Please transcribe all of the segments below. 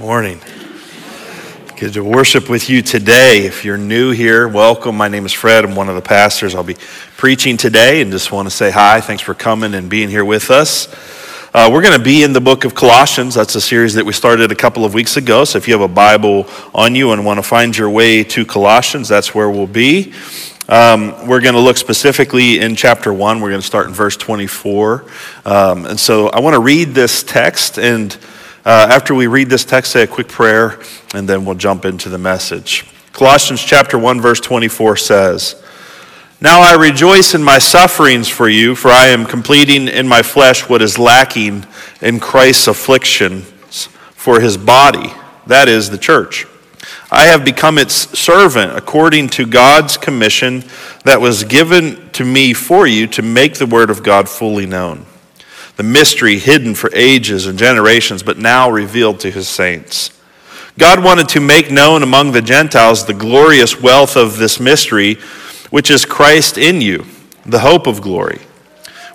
Morning. Good to worship with you today. If you're new here, welcome. My name is Fred. I'm one of the pastors. I'll be preaching today and just want to say hi. Thanks for coming and being here with us. Uh, we're going to be in the book of Colossians. That's a series that we started a couple of weeks ago. So if you have a Bible on you and want to find your way to Colossians, that's where we'll be. Um, we're going to look specifically in chapter 1. We're going to start in verse 24. Um, and so I want to read this text and uh, after we read this text, say a quick prayer, and then we'll jump into the message. Colossians chapter 1, verse 24 says, Now I rejoice in my sufferings for you, for I am completing in my flesh what is lacking in Christ's afflictions for his body, that is, the church. I have become its servant according to God's commission that was given to me for you to make the word of God fully known the mystery hidden for ages and generations, but now revealed to his saints. God wanted to make known among the Gentiles the glorious wealth of this mystery, which is Christ in you, the hope of glory.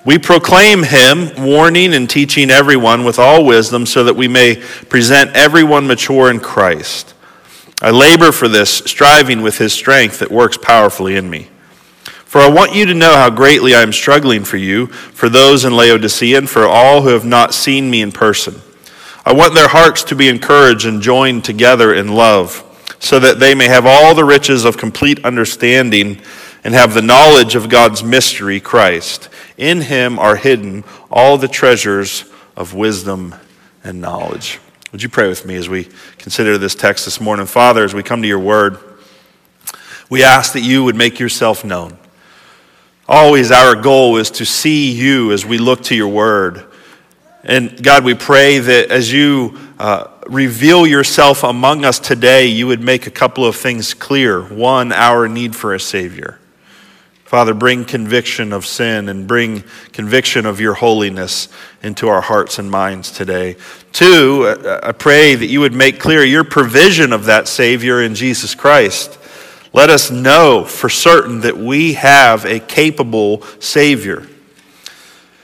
We proclaim him, warning and teaching everyone with all wisdom, so that we may present everyone mature in Christ. I labor for this, striving with his strength that works powerfully in me. For I want you to know how greatly I am struggling for you, for those in Laodicea, and for all who have not seen me in person. I want their hearts to be encouraged and joined together in love, so that they may have all the riches of complete understanding and have the knowledge of God's mystery, Christ. In him are hidden all the treasures of wisdom and knowledge. Would you pray with me as we consider this text this morning? Father, as we come to your word, we ask that you would make yourself known. Always our goal is to see you as we look to your word. And God, we pray that as you uh, reveal yourself among us today, you would make a couple of things clear. One, our need for a Savior. Father, bring conviction of sin and bring conviction of your holiness into our hearts and minds today. Two, I pray that you would make clear your provision of that Savior in Jesus Christ. Let us know for certain that we have a capable Savior.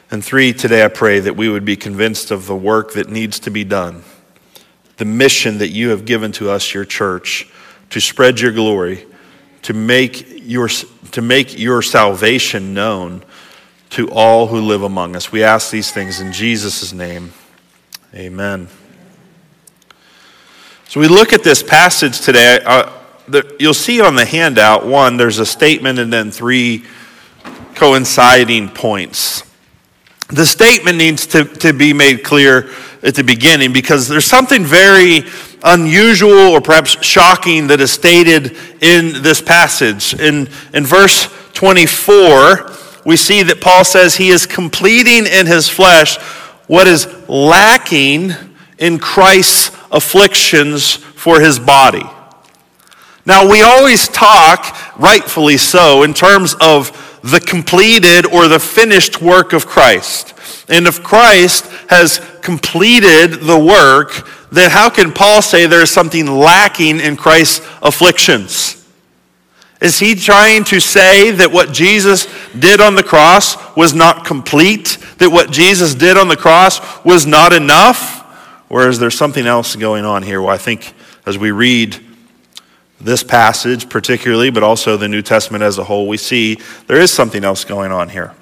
And three, today I pray that we would be convinced of the work that needs to be done, the mission that you have given to us, your church, to spread your glory, to make your, to make your salvation known to all who live among us. We ask these things in Jesus' name. Amen. So we look at this passage today. Uh, the, you'll see on the handout one, there's a statement and then three coinciding points. The statement needs to, to be made clear at the beginning because there's something very unusual or perhaps shocking that is stated in this passage. In, in verse 24, we see that Paul says he is completing in his flesh what is lacking in Christ's afflictions for his body. Now, we always talk, rightfully so, in terms of the completed or the finished work of Christ. And if Christ has completed the work, then how can Paul say there is something lacking in Christ's afflictions? Is he trying to say that what Jesus did on the cross was not complete? That what Jesus did on the cross was not enough? Or is there something else going on here? Well, I think as we read this passage particularly, but also the New Testament as a whole, we see there is something else going on here.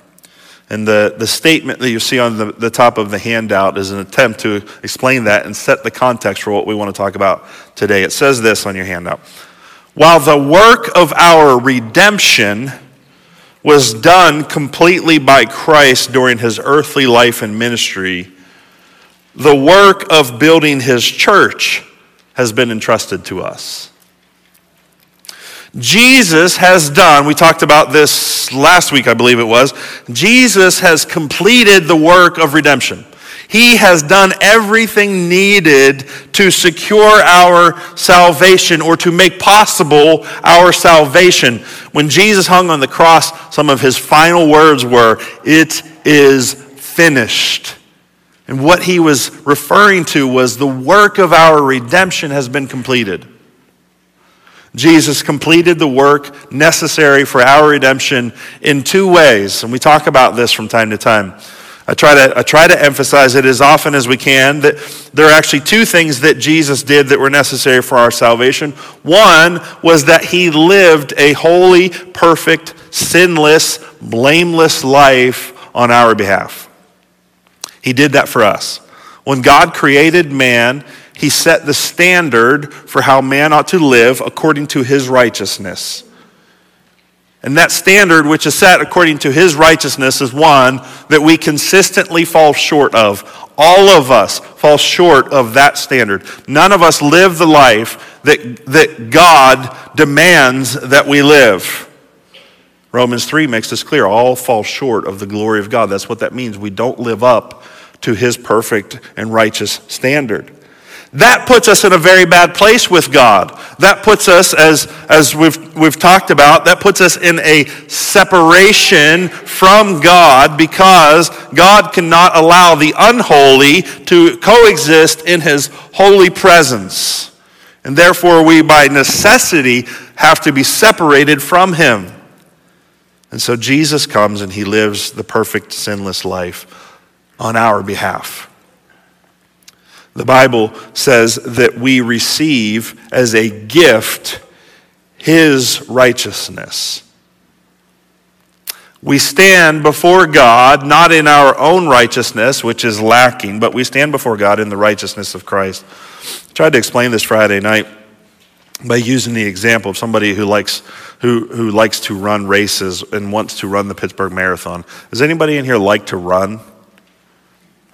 And the, the statement that you see on the, the top of the handout is an attempt to explain that and set the context for what we want to talk about today. It says this on your handout While the work of our redemption was done completely by Christ during his earthly life and ministry, the work of building his church has been entrusted to us. Jesus has done, we talked about this last week, I believe it was. Jesus has completed the work of redemption. He has done everything needed to secure our salvation or to make possible our salvation. When Jesus hung on the cross, some of his final words were, It is finished. And what he was referring to was the work of our redemption has been completed. Jesus completed the work necessary for our redemption in two ways, and we talk about this from time to time. I try, to, I try to emphasize it as often as we can that there are actually two things that Jesus did that were necessary for our salvation. One was that he lived a holy, perfect, sinless, blameless life on our behalf. He did that for us. When God created man, he set the standard for how man ought to live according to his righteousness. And that standard, which is set according to his righteousness, is one that we consistently fall short of. All of us fall short of that standard. None of us live the life that, that God demands that we live. Romans 3 makes this clear. All fall short of the glory of God. That's what that means. We don't live up to his perfect and righteous standard. That puts us in a very bad place with God. That puts us, as, as we've, we've talked about, that puts us in a separation from God because God cannot allow the unholy to coexist in his holy presence. And therefore, we by necessity have to be separated from him. And so Jesus comes and he lives the perfect, sinless life on our behalf. The Bible says that we receive as a gift his righteousness. We stand before God not in our own righteousness, which is lacking, but we stand before God in the righteousness of Christ. I tried to explain this Friday night by using the example of somebody who likes, who, who likes to run races and wants to run the Pittsburgh Marathon. Does anybody in here like to run?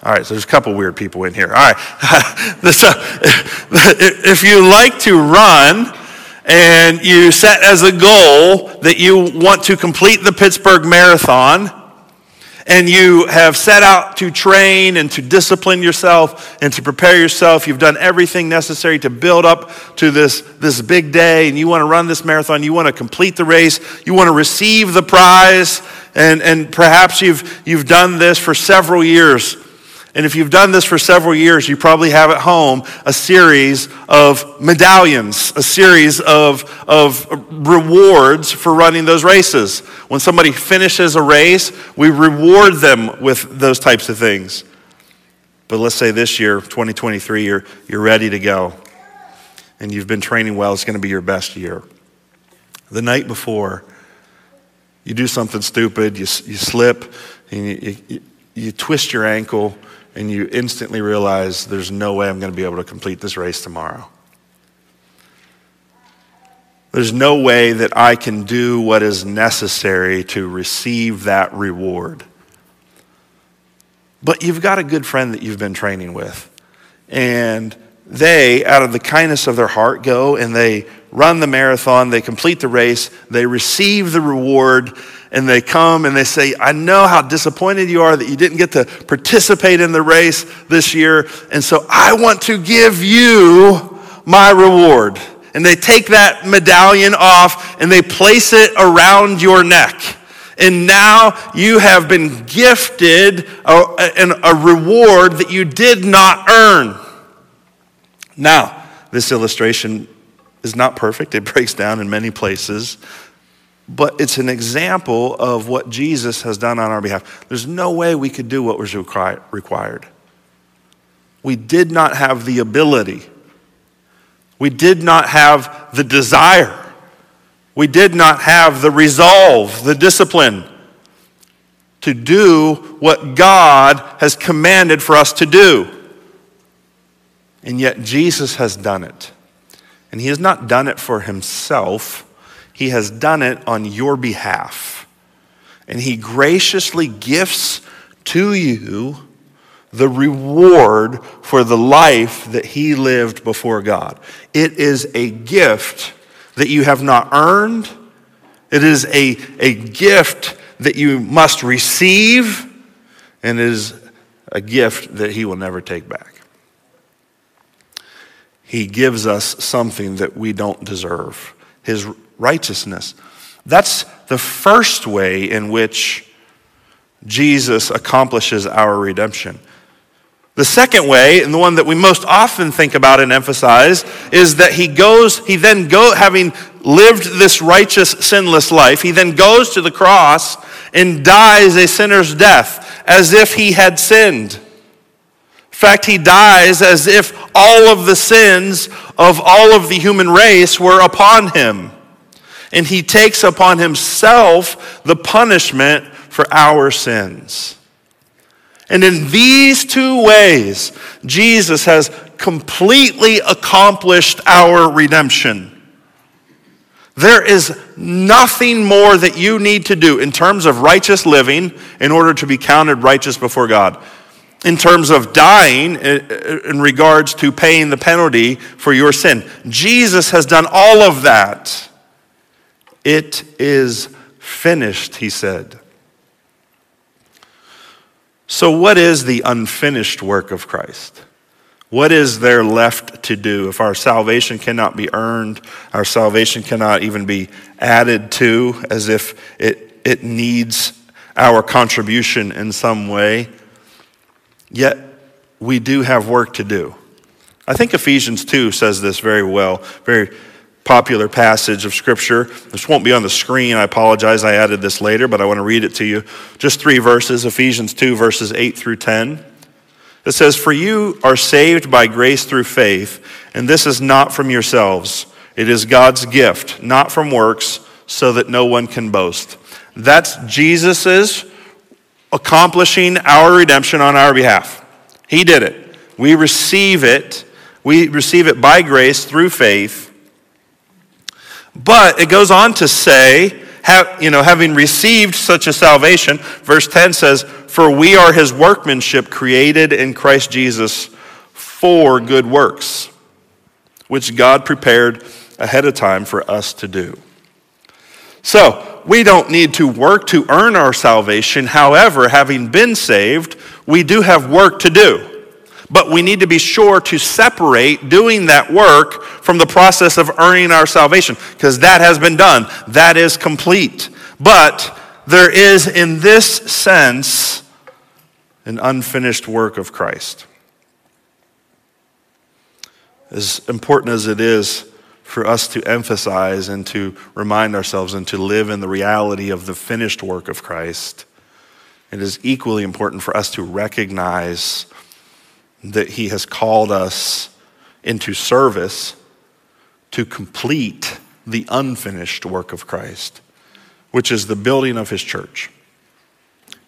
All right, so there's a couple weird people in here. All right. so, if you like to run and you set as a goal that you want to complete the Pittsburgh Marathon, and you have set out to train and to discipline yourself and to prepare yourself. You've done everything necessary to build up to this, this big day, and you want to run this marathon. You want to complete the race. You want to receive the prize. And, and perhaps you've, you've done this for several years. And if you've done this for several years, you probably have at home a series of medallions, a series of, of rewards for running those races. When somebody finishes a race, we reward them with those types of things. But let's say this year, 2023, you're, you're ready to go and you've been training well, it's going to be your best year. The night before, you do something stupid, you, you slip, and you, you, you twist your ankle and you instantly realize there's no way I'm going to be able to complete this race tomorrow. There's no way that I can do what is necessary to receive that reward. But you've got a good friend that you've been training with. And they, out of the kindness of their heart, go and they run the marathon, they complete the race, they receive the reward, and they come and they say, I know how disappointed you are that you didn't get to participate in the race this year, and so I want to give you my reward. And they take that medallion off and they place it around your neck. And now you have been gifted a, a, a reward that you did not earn. Now, this illustration is not perfect. It breaks down in many places but it's an example of what Jesus has done on our behalf. There's no way we could do what was required. We did not have the ability. We did not have the desire. We did not have the resolve, the discipline to do what God has commanded for us to do. And yet Jesus has done it. And he has not done it for himself. He has done it on your behalf. And He graciously gifts to you the reward for the life that He lived before God. It is a gift that you have not earned, it is a, a gift that you must receive, and it is a gift that He will never take back. He gives us something that we don't deserve. His righteousness. That's the first way in which Jesus accomplishes our redemption. The second way, and the one that we most often think about and emphasize, is that he goes, he then go, having lived this righteous, sinless life, he then goes to the cross and dies a sinner's death as if he had sinned. Fact, he dies as if all of the sins of all of the human race were upon him. And he takes upon himself the punishment for our sins. And in these two ways, Jesus has completely accomplished our redemption. There is nothing more that you need to do in terms of righteous living in order to be counted righteous before God. In terms of dying eh, eh, in regards to paying the penalty for your sin. Jesus has done all of that. It is finished, he said. So, what is the unfinished work of Christ? What is there left to do if our salvation cannot be earned? Our salvation cannot even be added to as if it, it needs our contribution in some way. Yet we do have work to do. I think Ephesians 2 says this very well, very popular passage of Scripture. This won't be on the screen. I apologize. I added this later, but I want to read it to you. Just three verses Ephesians 2, verses 8 through 10. It says, For you are saved by grace through faith, and this is not from yourselves. It is God's gift, not from works, so that no one can boast. That's Jesus's accomplishing our redemption on our behalf. He did it. We receive it. We receive it by grace through faith. But it goes on to say, have, you know, having received such a salvation, verse 10 says, For we are his workmanship created in Christ Jesus for good works, which God prepared ahead of time for us to do. So, we don't need to work to earn our salvation. However, having been saved, we do have work to do. But we need to be sure to separate doing that work from the process of earning our salvation, because that has been done. That is complete. But there is, in this sense, an unfinished work of Christ. As important as it is for us to emphasize and to remind ourselves and to live in the reality of the finished work of Christ, it is equally important for us to recognize that He has called us into service to complete the unfinished work of Christ, which is the building of His church.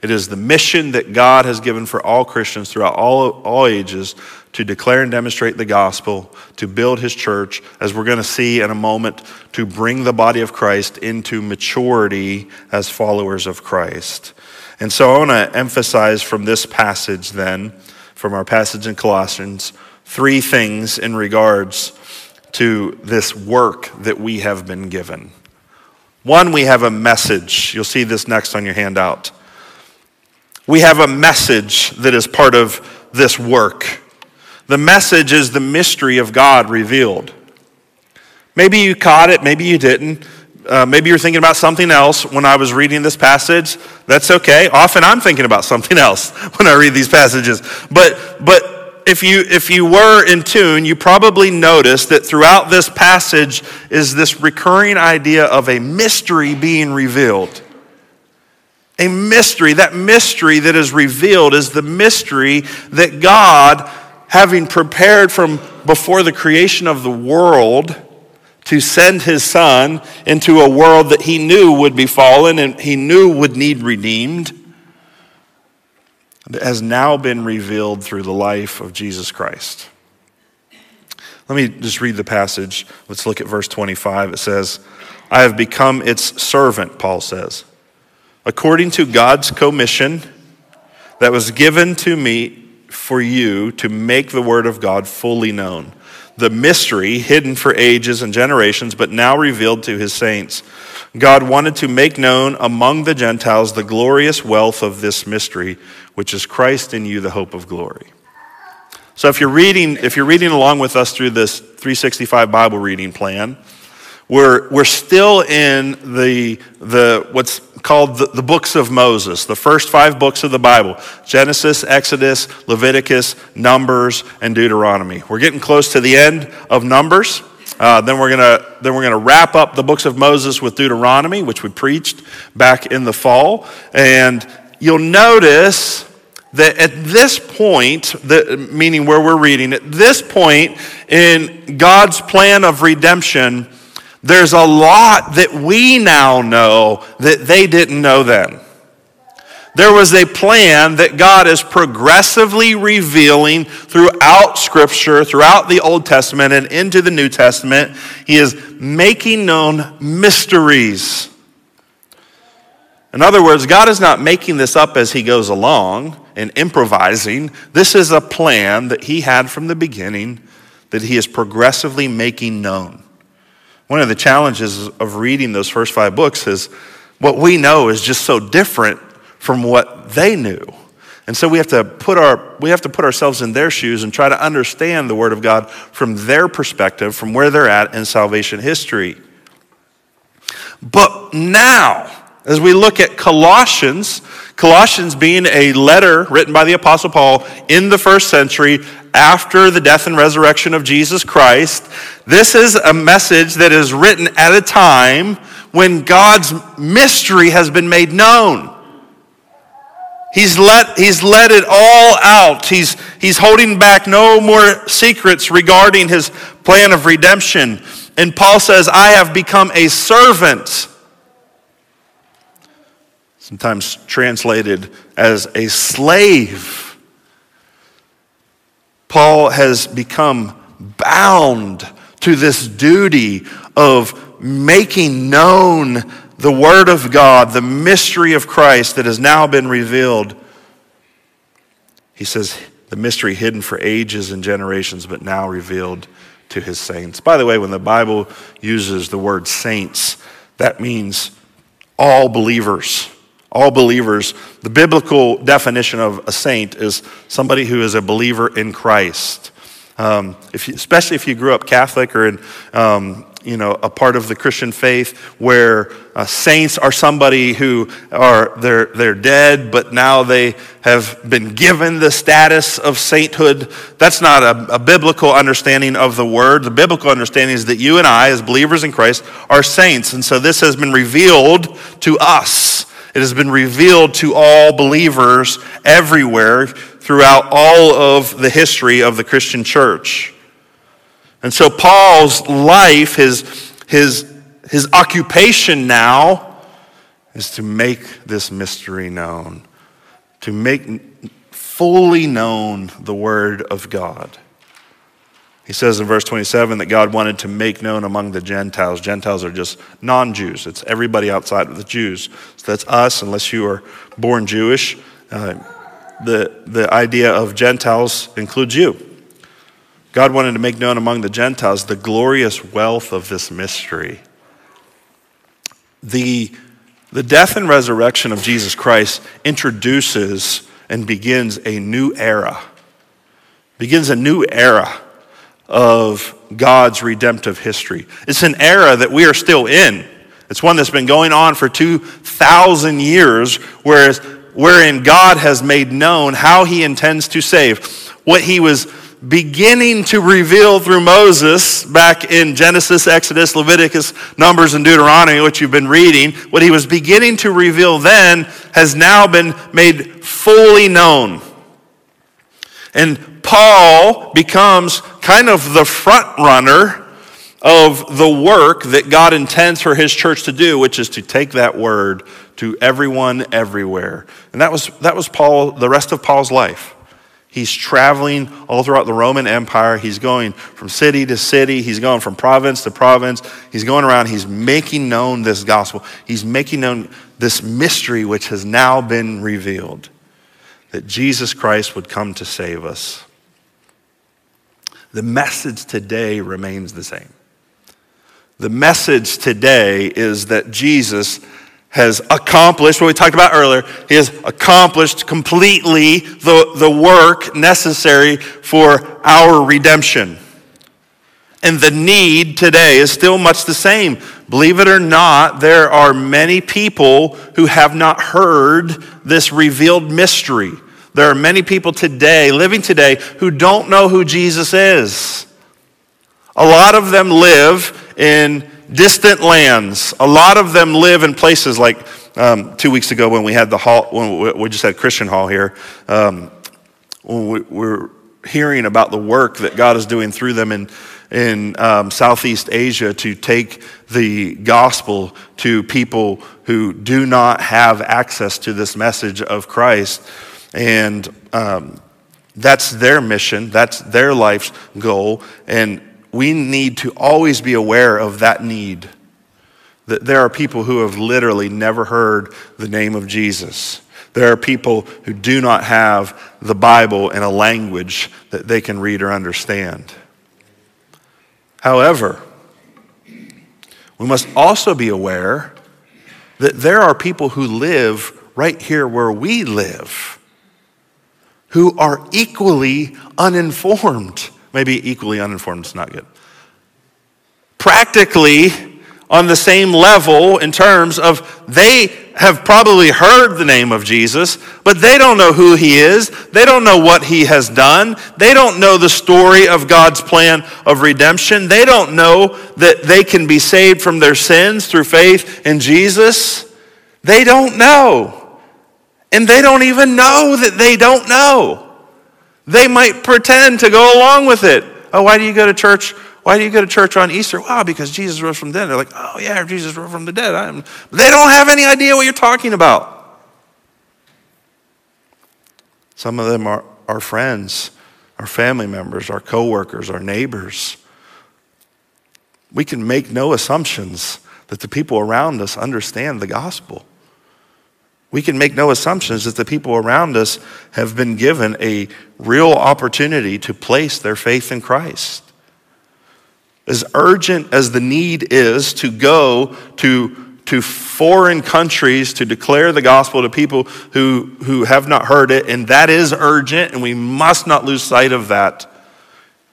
It is the mission that God has given for all Christians throughout all, all ages to declare and demonstrate the gospel, to build his church, as we're going to see in a moment, to bring the body of Christ into maturity as followers of Christ. And so I want to emphasize from this passage then from our passage in Colossians three things in regards to this work that we have been given. One, we have a message. You'll see this next on your handout. We have a message that is part of this work. The message is the mystery of God revealed. Maybe you caught it, maybe you didn't. Uh, maybe you're thinking about something else when I was reading this passage. That's okay. Often I'm thinking about something else when I read these passages. But, but if you, if you were in tune, you probably noticed that throughout this passage is this recurring idea of a mystery being revealed. A mystery. That mystery that is revealed is the mystery that God, having prepared from before the creation of the world, to send his son into a world that he knew would be fallen and he knew would need redeemed has now been revealed through the life of Jesus Christ. Let me just read the passage. Let's look at verse 25. It says, I have become its servant, Paul says, according to God's commission that was given to me for you to make the word of God fully known the mystery hidden for ages and generations, but now revealed to his saints. God wanted to make known among the Gentiles the glorious wealth of this mystery, which is Christ in you, the hope of glory. So if you're reading, if you're reading along with us through this 365 Bible reading plan, we're, we're still in the, the what's called the, the, books of Moses, the first five books of the Bible Genesis, Exodus, Leviticus, Numbers, and Deuteronomy. We're getting close to the end of Numbers. Uh, then we're gonna then we're gonna wrap up the books of Moses with Deuteronomy, which we preached back in the fall. And you'll notice that at this point, the, meaning where we're reading, at this point in God's plan of redemption, there's a lot that we now know that they didn't know then. There was a plan that God is progressively revealing throughout Scripture, throughout the Old Testament and into the New Testament. He is making known mysteries. In other words, God is not making this up as He goes along and improvising. This is a plan that He had from the beginning that He is progressively making known. One of the challenges of reading those first five books is what we know is just so different from what they knew. And so we have to put our we have to put ourselves in their shoes and try to understand the word of God from their perspective, from where they're at in salvation history. But now, as we look at Colossians, Colossians being a letter written by the apostle Paul in the first century after the death and resurrection of Jesus Christ, this is a message that is written at a time when God's mystery has been made known. He's let, he's let it all out. He's, he's holding back no more secrets regarding his plan of redemption. And Paul says, I have become a servant. Sometimes translated as a slave. Paul has become bound to this duty of making known the Word of God, the mystery of Christ that has now been revealed. He says, the mystery hidden for ages and generations, but now revealed to his saints. By the way, when the Bible uses the word saints, that means all believers. All believers. The biblical definition of a saint is somebody who is a believer in Christ. Um, if you, especially if you grew up Catholic or in um, you know, a part of the Christian faith where uh, saints are somebody who are, they're, they're dead, but now they have been given the status of sainthood. That's not a, a biblical understanding of the word. The biblical understanding is that you and I, as believers in Christ, are saints. And so this has been revealed to us. It has been revealed to all believers everywhere throughout all of the history of the Christian church. And so Paul's life, his, his, his occupation now, is to make this mystery known, to make fully known the Word of God. He says in verse 27 that God wanted to make known among the Gentiles. Gentiles are just non Jews, it's everybody outside of the Jews. So that's us, unless you are born Jewish. Uh, the, the idea of Gentiles includes you. God wanted to make known among the Gentiles the glorious wealth of this mystery. The, the death and resurrection of Jesus Christ introduces and begins a new era, begins a new era of God's redemptive history. It's an era that we are still in. It's one that's been going on for 2,000 years, whereas, wherein God has made known how he intends to save. What he was beginning to reveal through Moses back in Genesis, Exodus, Leviticus, Numbers, and Deuteronomy, which you've been reading, what he was beginning to reveal then has now been made fully known. And Paul becomes kind of the front runner of the work that God intends for his church to do, which is to take that word to everyone everywhere. And that was, that was Paul, the rest of Paul's life. He's traveling all throughout the Roman Empire. He's going from city to city. He's going from province to province. He's going around. He's making known this gospel. He's making known this mystery which has now been revealed that Jesus Christ would come to save us. The message today remains the same. The message today is that Jesus has accomplished what we talked about earlier. He has accomplished completely the, the work necessary for our redemption. And the need today is still much the same. Believe it or not, there are many people who have not heard this revealed mystery. There are many people today, living today, who don't know who Jesus is. A lot of them live in distant lands. A lot of them live in places like um, two weeks ago when we had the hall, when we just had Christian Hall here. Um, we, we're hearing about the work that God is doing through them in, in um, Southeast Asia to take the gospel to people who do not have access to this message of Christ. And um, that's their mission, that's their life's goal. And we need to always be aware of that need. That there are people who have literally never heard the name of Jesus. There are people who do not have the Bible in a language that they can read or understand. However, we must also be aware that there are people who live right here where we live who are equally uninformed. Maybe equally uninformed is not good. Practically on the same level in terms of they have probably heard the name of Jesus, but they don't know who he is. They don't know what he has done. They don't know the story of God's plan of redemption. They don't know that they can be saved from their sins through faith in Jesus. They don't know. And they don't even know that they don't know. They might pretend to go along with it. Oh, why do you go to church why do you go to church on Easter? Wow, because Jesus rose from the dead. They're like, oh, yeah, Jesus rose from the dead. I'm... They don't have any idea what you're talking about. Some of them are our friends, our family members, our coworkers, our neighbors. We can make no assumptions that the people around us understand the gospel. We can make no assumptions that the people around us have been given a real opportunity to place their faith in Christ. As urgent as the need is to go to, to foreign countries to declare the gospel to people who, who have not heard it, and that is urgent, and we must not lose sight of that.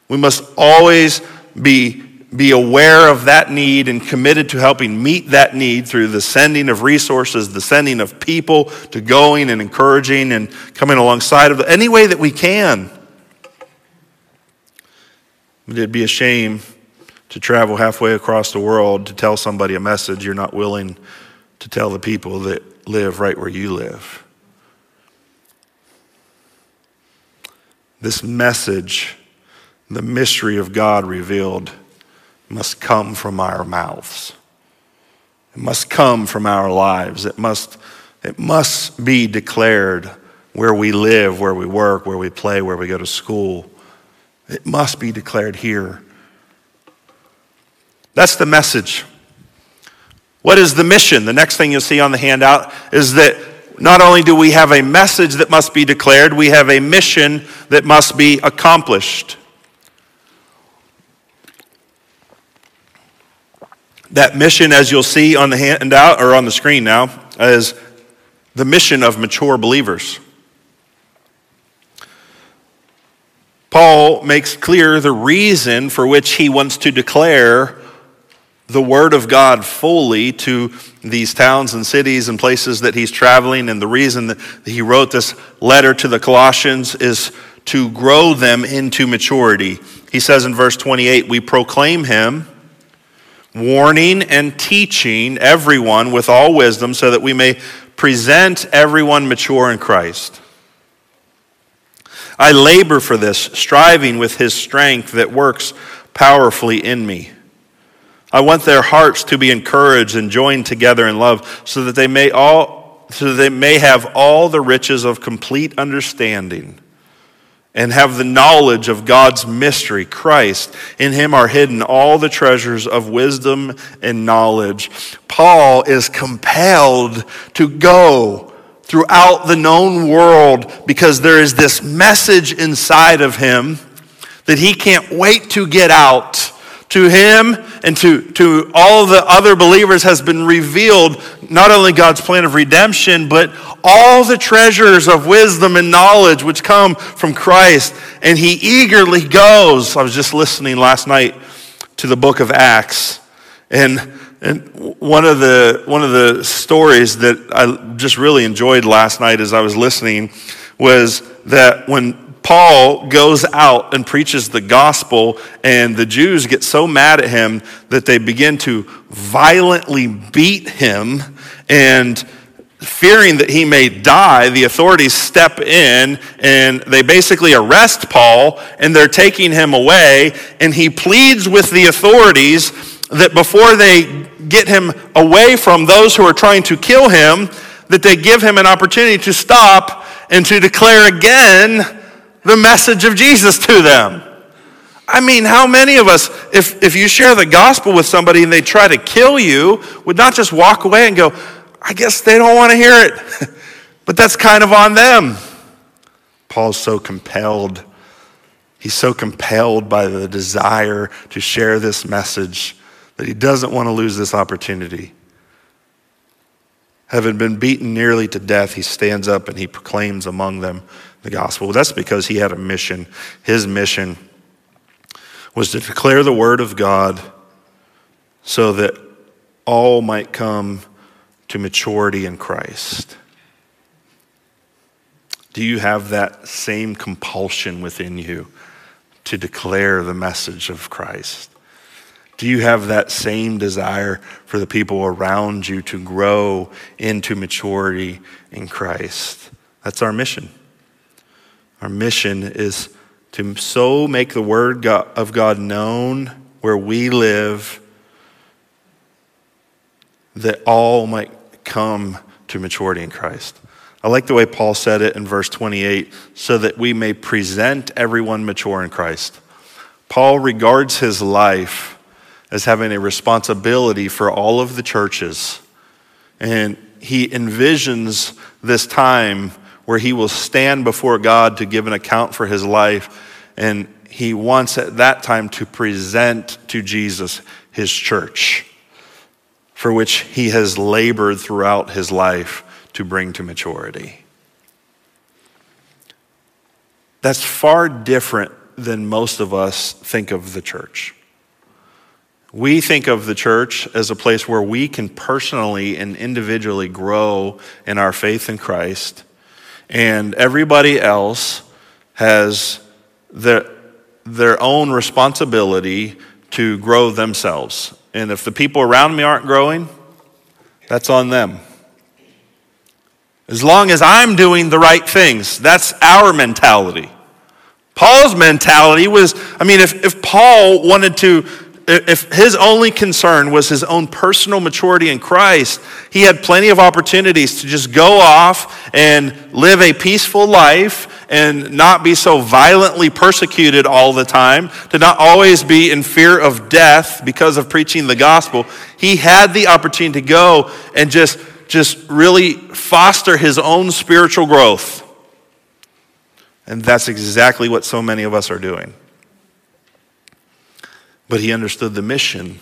We must always be, be aware of that need and committed to helping meet that need through the sending of resources, the sending of people to going and encouraging and coming alongside of it any way that we can. It'd be a shame to travel halfway across the world to tell somebody a message you're not willing to tell the people that live right where you live. This message, the mystery of God revealed, must come from our mouths. It must come from our lives. It must, it must be declared where we live, where we work, where we play, where we go to school. It must be declared here that's the message. What is the mission? The next thing you'll see on the handout is that not only do we have a message that must be declared, we have a mission that must be accomplished. That mission, as you'll see on the handout or on the screen now, is the mission of mature believers. Paul makes clear the reason for which he wants to declare the Word of God fully to these towns and cities and places that he's traveling. And the reason that he wrote this letter to the Colossians is to grow them into maturity. He says in verse 28 We proclaim him, warning and teaching everyone with all wisdom, so that we may present everyone mature in Christ. I labor for this, striving with his strength that works powerfully in me. I want their hearts to be encouraged and joined together in love so that they may all so that they may have all the riches of complete understanding and have the knowledge of God's mystery, Christ. In him are hidden all the treasures of wisdom and knowledge. Paul is compelled to go throughout the known world because there is this message inside of him that he can't wait to get out to him and to, to all the other believers has been revealed not only God's plan of redemption, but all the treasures of wisdom and knowledge which come from Christ. And he eagerly goes. I was just listening last night to the book of Acts. And, and one, of the, one of the stories that I just really enjoyed last night as I was listening was that when Paul goes out and preaches the gospel, and the Jews get so mad at him that they begin to violently beat him. And fearing that he may die, the authorities step in and they basically arrest Paul and they're taking him away. And he pleads with the authorities that before they get him away from those who are trying to kill him, that they give him an opportunity to stop and to declare again the message of Jesus to them. I mean, how many of us, if, if you share the gospel with somebody and they try to kill you, would not just walk away and go, I guess they don't want to hear it. but that's kind of on them. Paul's so compelled. He's so compelled by the desire to share this message that he doesn't want to lose this opportunity. Having been beaten nearly to death, he stands up and he proclaims among them the gospel. That's because he had a mission. His mission was to declare the word of God so that all might come to maturity in Christ. Do you have that same compulsion within you to declare the message of Christ? Do you have that same desire for the people around you to grow into maturity in Christ? That's our mission. Our mission is to so make the word of God known where we live that all might come to maturity in Christ. I like the way Paul said it in verse 28 so that we may present everyone mature in Christ. Paul regards his life as having a responsibility for all of the churches. And he envisions this time where he will stand before God to give an account for his life. And he wants at that time to present to Jesus his church, for which he has labored throughout his life to bring to maturity. That's far different than most of us think of the church. We think of the church as a place where we can personally and individually grow in our faith in Christ and everybody else has their, their own responsibility to grow themselves. And if the people around me aren't growing, that's on them. As long as I'm doing the right things, that's our mentality. Paul's mentality was I mean, if, if Paul wanted to if his only concern was his own personal maturity in Christ, he had plenty of opportunities to just go off and live a peaceful life and not be so violently persecuted all the time, to not always be in fear of death because of preaching the gospel. He had the opportunity to go and just, just really foster his own spiritual growth. And that's exactly what so many of us are doing. But he understood the mission.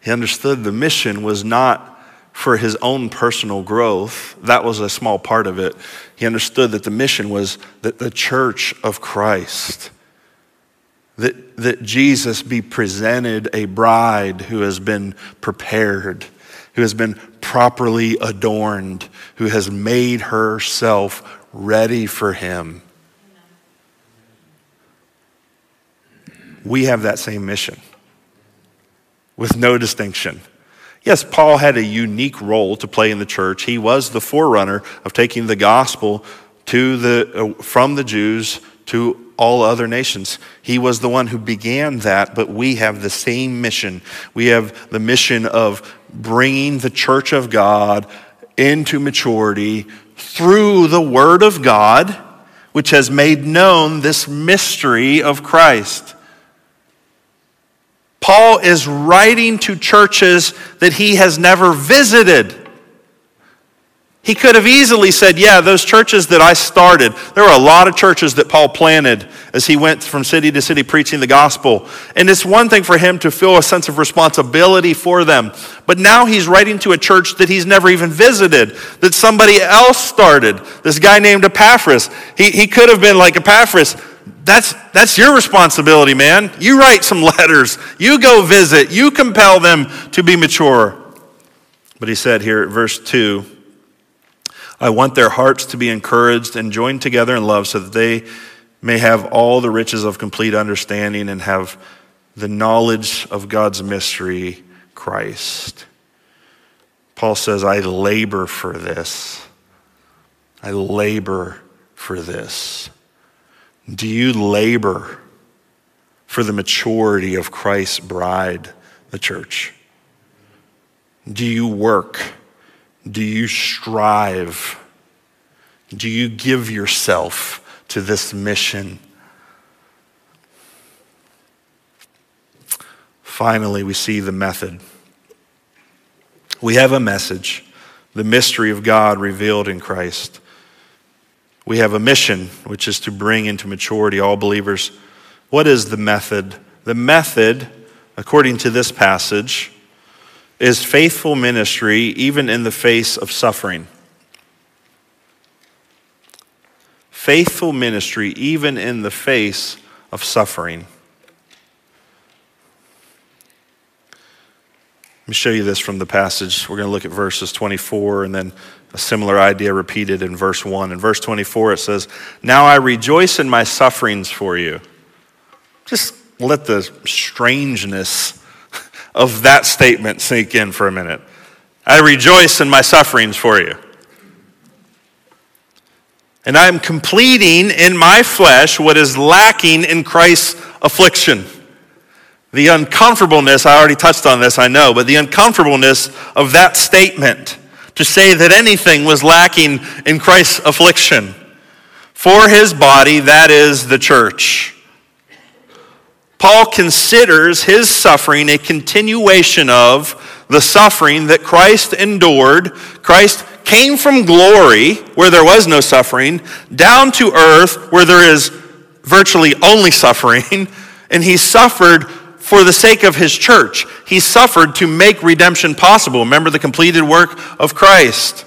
He understood the mission was not for his own personal growth. That was a small part of it. He understood that the mission was that the church of Christ, that, that Jesus be presented a bride who has been prepared, who has been properly adorned, who has made herself ready for him. We have that same mission with no distinction. Yes, Paul had a unique role to play in the church. He was the forerunner of taking the gospel to the, uh, from the Jews to all other nations. He was the one who began that, but we have the same mission. We have the mission of bringing the church of God into maturity through the Word of God, which has made known this mystery of Christ. Paul is writing to churches that he has never visited. He could have easily said, Yeah, those churches that I started, there were a lot of churches that Paul planted as he went from city to city preaching the gospel. And it's one thing for him to feel a sense of responsibility for them. But now he's writing to a church that he's never even visited, that somebody else started. This guy named Epaphras. He, he could have been like Epaphras that's, that's your responsibility, man. You write some letters, you go visit, you compel them to be mature. But he said here at verse 2 I want their hearts to be encouraged and joined together in love so that they may have all the riches of complete understanding and have the knowledge of God's mystery, Christ. Paul says, I labor for this. I labor for this. Do you labor for the maturity of Christ's bride, the church? Do you work? Do you strive? Do you give yourself to this mission? Finally, we see the method. We have a message, the mystery of God revealed in Christ. We have a mission, which is to bring into maturity all believers. What is the method? The method, according to this passage, is faithful ministry even in the face of suffering. Faithful ministry even in the face of suffering. Let me show you this from the passage. We're going to look at verses 24 and then a similar idea repeated in verse 1. In verse 24, it says, Now I rejoice in my sufferings for you. Just let the strangeness of that statement sink in for a minute. I rejoice in my sufferings for you. And I am completing in my flesh what is lacking in Christ's affliction. The uncomfortableness, I already touched on this, I know, but the uncomfortableness of that statement to say that anything was lacking in Christ's affliction for his body, that is the church. Paul considers his suffering a continuation of the suffering that Christ endured. Christ came from glory, where there was no suffering, down to earth, where there is virtually only suffering, and he suffered for the sake of his church. He suffered to make redemption possible. Remember the completed work of Christ.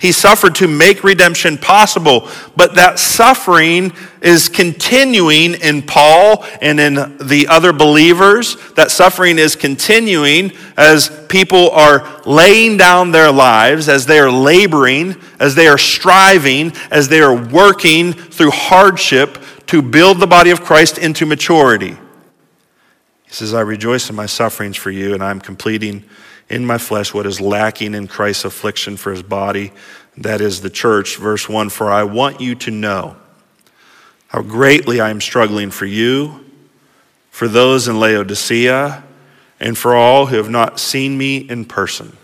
He suffered to make redemption possible, but that suffering is continuing in Paul and in the other believers. That suffering is continuing as people are laying down their lives, as they are laboring, as they are striving, as they are working through hardship to build the body of Christ into maturity. He says, I rejoice in my sufferings for you, and I'm completing in my flesh what is lacking in Christ's affliction for his body, that is the church. Verse 1 For I want you to know how greatly I am struggling for you, for those in Laodicea, and for all who have not seen me in person.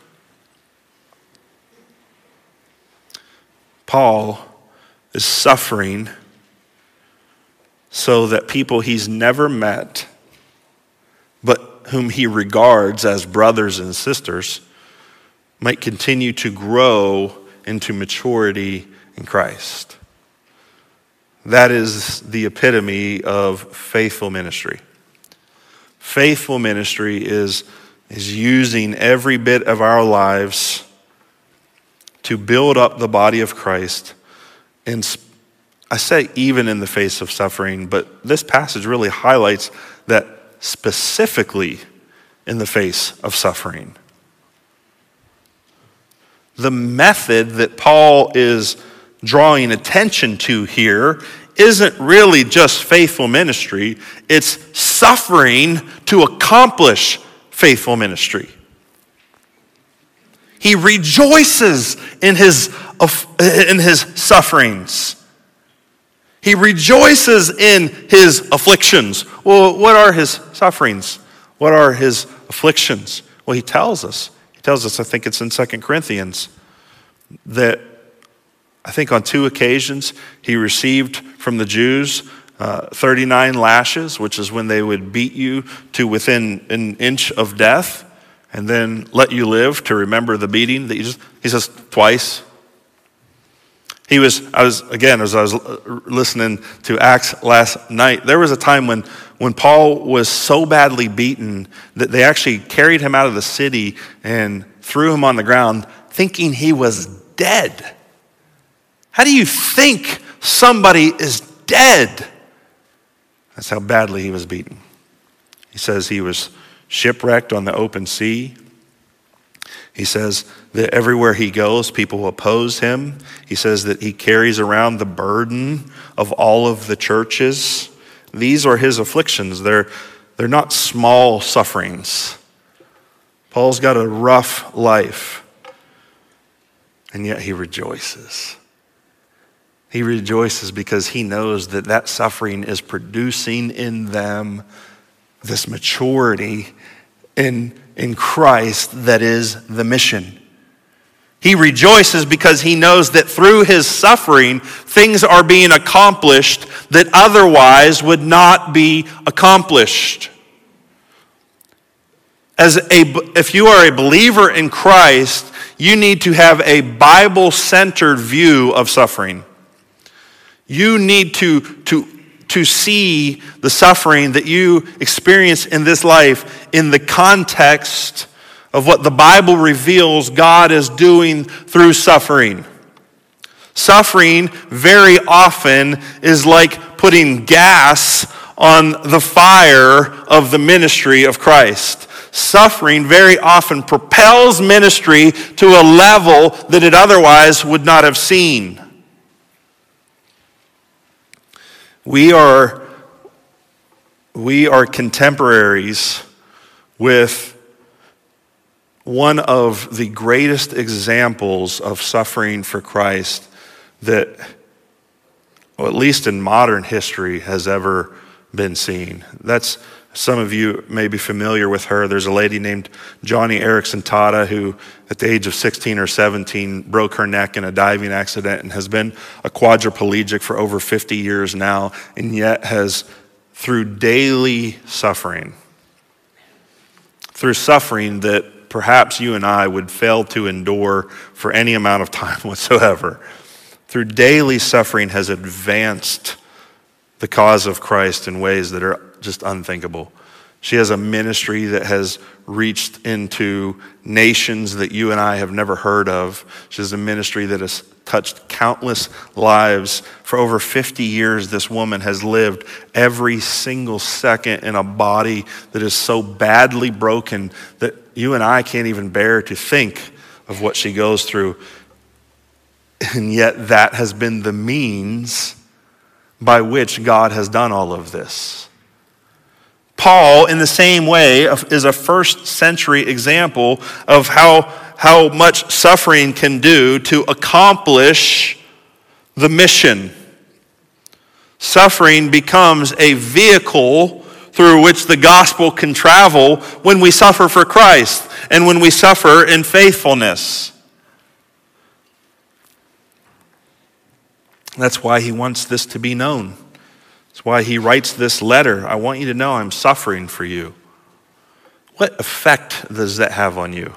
Paul is suffering so that people he's never met, but whom he regards as brothers and sisters might continue to grow into maturity in Christ. That is the epitome of faithful ministry. Faithful ministry is, is using every bit of our lives to build up the body of Christ. And I say even in the face of suffering, but this passage really highlights that specifically in the face of suffering. The method that Paul is drawing attention to here isn't really just faithful ministry, it's suffering to accomplish faithful ministry. He rejoices in his, in his sufferings. He rejoices in his afflictions. Well, what are his sufferings? What are his afflictions? Well, he tells us. He tells us, I think it's in Second Corinthians, that I think on two occasions he received from the Jews uh, 39 lashes, which is when they would beat you to within an inch of death and then let you live to remember the beating that you just, he says twice he was, I was, again, as I was listening to Acts last night, there was a time when, when Paul was so badly beaten that they actually carried him out of the city and threw him on the ground thinking he was dead. How do you think somebody is dead? That's how badly he was beaten. He says he was shipwrecked on the open sea. He says that everywhere he goes, people oppose him. He says that he carries around the burden of all of the churches. These are his afflictions. They're, they're not small sufferings. Paul's got a rough life, and yet he rejoices. He rejoices because he knows that that suffering is producing in them this maturity in, in Christ that is the mission. He rejoices because he knows that through his suffering, things are being accomplished that otherwise would not be accomplished. As a, if you are a believer in Christ, you need to have a Bible centered view of suffering. You need to, to to see the suffering that you experience in this life in the context of what the Bible reveals God is doing through suffering. Suffering very often is like putting gas on the fire of the ministry of Christ. Suffering very often propels ministry to a level that it otherwise would not have seen. We are, we are contemporaries with one of the greatest examples of suffering for Christ that, well, at least in modern history, has ever been seen. That's some of you may be familiar with her. There's a lady named Joni Eareckson Tada who, at the age of 16 or 17, broke her neck in a diving accident and has been a quadriplegic for over 50 years now, and yet has, through daily suffering, through suffering that perhaps you and I would fail to endure for any amount of time whatsoever, through daily suffering has advanced the cause of Christ in ways that are just unthinkable. She has a ministry that has reached into nations that you and I have never heard of. She has a ministry that has touched countless lives. For over 50 years, this woman has lived every single second in a body that is so badly broken that you and I can't even bear to think of what she goes through. And yet, that has been the means by which God has done all of this. Paul, in the same way, is a first century example of how, how much suffering can do to accomplish the mission. Suffering becomes a vehicle through which the gospel can travel when we suffer for Christ and when we suffer in faithfulness. That's why he wants this to be known. That's why he writes this letter. I want you to know I'm suffering for you. What effect does that have on you?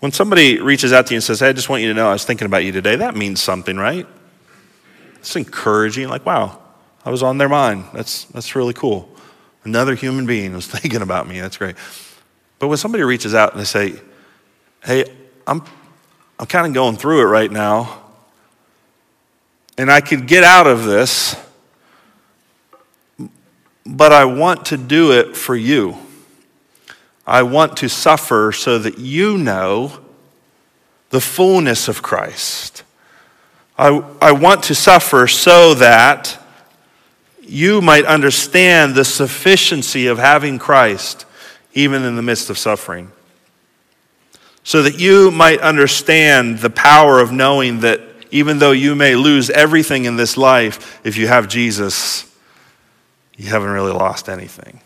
When somebody reaches out to you and says, Hey, I just want you to know I was thinking about you today, that means something, right? It's encouraging, like, wow, I was on their mind. That's, that's really cool. Another human being was thinking about me. That's great. But when somebody reaches out and they say, Hey, I'm, I'm kind of going through it right now, and I could get out of this, but I want to do it for you. I want to suffer so that you know the fullness of Christ. I, I want to suffer so that you might understand the sufficiency of having Christ even in the midst of suffering. So that you might understand the power of knowing that even though you may lose everything in this life, if you have Jesus, you haven't really lost anything.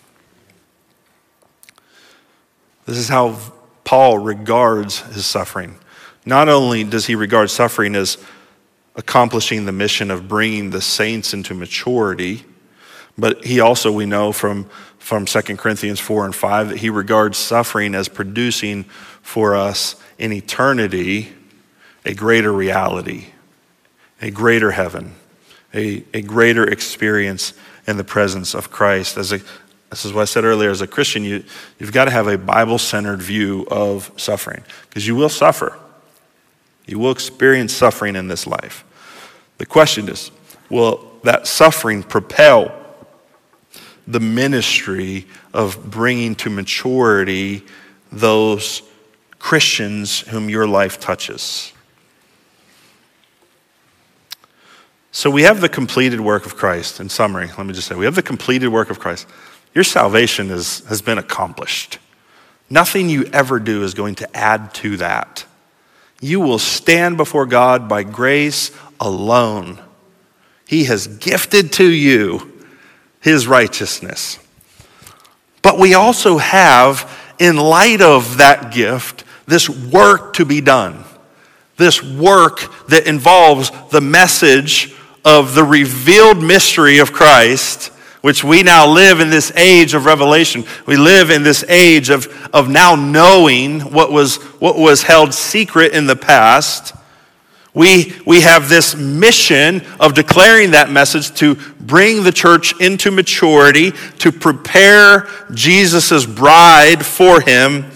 This is how Paul regards his suffering. Not only does he regard suffering as accomplishing the mission of bringing the saints into maturity, but he also, we know from, from 2 Corinthians 4 and 5, that he regards suffering as producing for us in eternity a greater reality a greater heaven, a, a greater experience in the presence of Christ. As a, this is what I said earlier, as a Christian, you, you've got to have a Bible centered view of suffering because you will suffer. You will experience suffering in this life. The question is will that suffering propel the ministry of bringing to maturity those Christians whom your life touches. So we have the completed work of Christ. In summary, let me just say we have the completed work of Christ. Your salvation is, has been accomplished. Nothing you ever do is going to add to that. You will stand before God by grace alone. He has gifted to you his righteousness. But we also have, in light of that gift, this work to be done. This work that involves the message of the revealed mystery of Christ which we now live in this age of revelation. We live in this age of, of now knowing what was, what was held secret in the past. We, we have this mission of declaring that message to bring the church into maturity, to prepare Jesus' bride for him.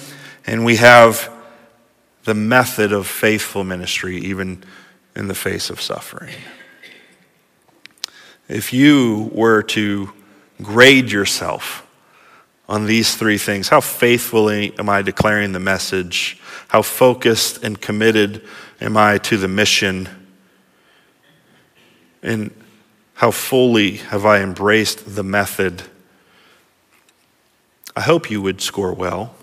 And we have the method of faithful ministry, even in the face of suffering. If you were to grade yourself on these three things, how faithfully am I declaring the message? How focused and committed am I to the mission? And how fully have I embraced the method? I hope you would score well.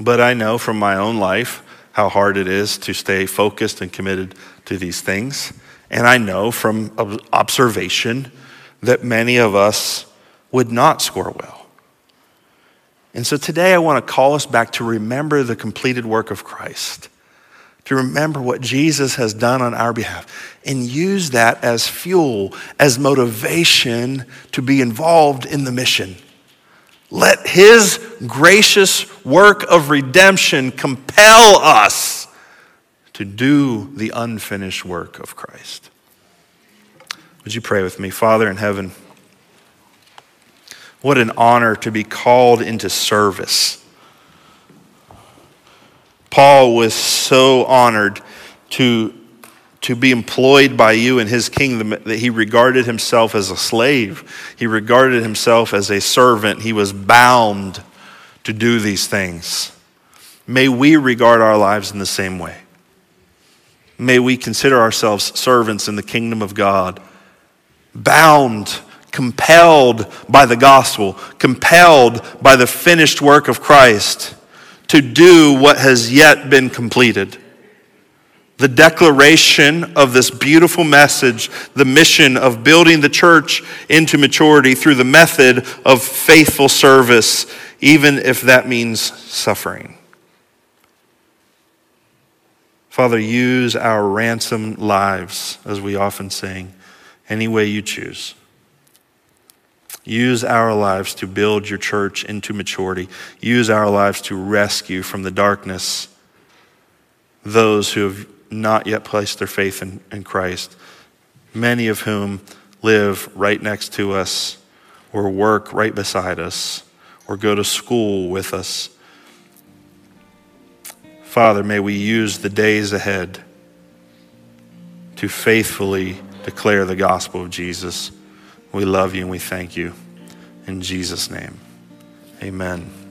But I know from my own life how hard it is to stay focused and committed to these things. And I know from observation that many of us would not score well. And so today I want to call us back to remember the completed work of Christ, to remember what Jesus has done on our behalf, and use that as fuel, as motivation to be involved in the mission. Let his gracious work of redemption compel us to do the unfinished work of Christ. Would you pray with me? Father in heaven, what an honor to be called into service. Paul was so honored to, to be employed by you in his kingdom that he regarded himself as a slave. He regarded himself as a servant. He was bound to do these things. May we regard our lives in the same way. May we consider ourselves servants in the kingdom of God, bound, compelled by the gospel, compelled by the finished work of Christ to do what has yet been completed. The declaration of this beautiful message, the mission of building the church into maturity through the method of faithful service, even if that means suffering. Father, use our ransomed lives, as we often sing, any way you choose. Use our lives to build your church into maturity. Use our lives to rescue from the darkness those who have not yet placed their faith in, in Christ, many of whom live right next to us, or work right beside us, or go to school with us Father, may we use the days ahead to faithfully declare the gospel of Jesus. We love you and we thank you. In Jesus' name, amen.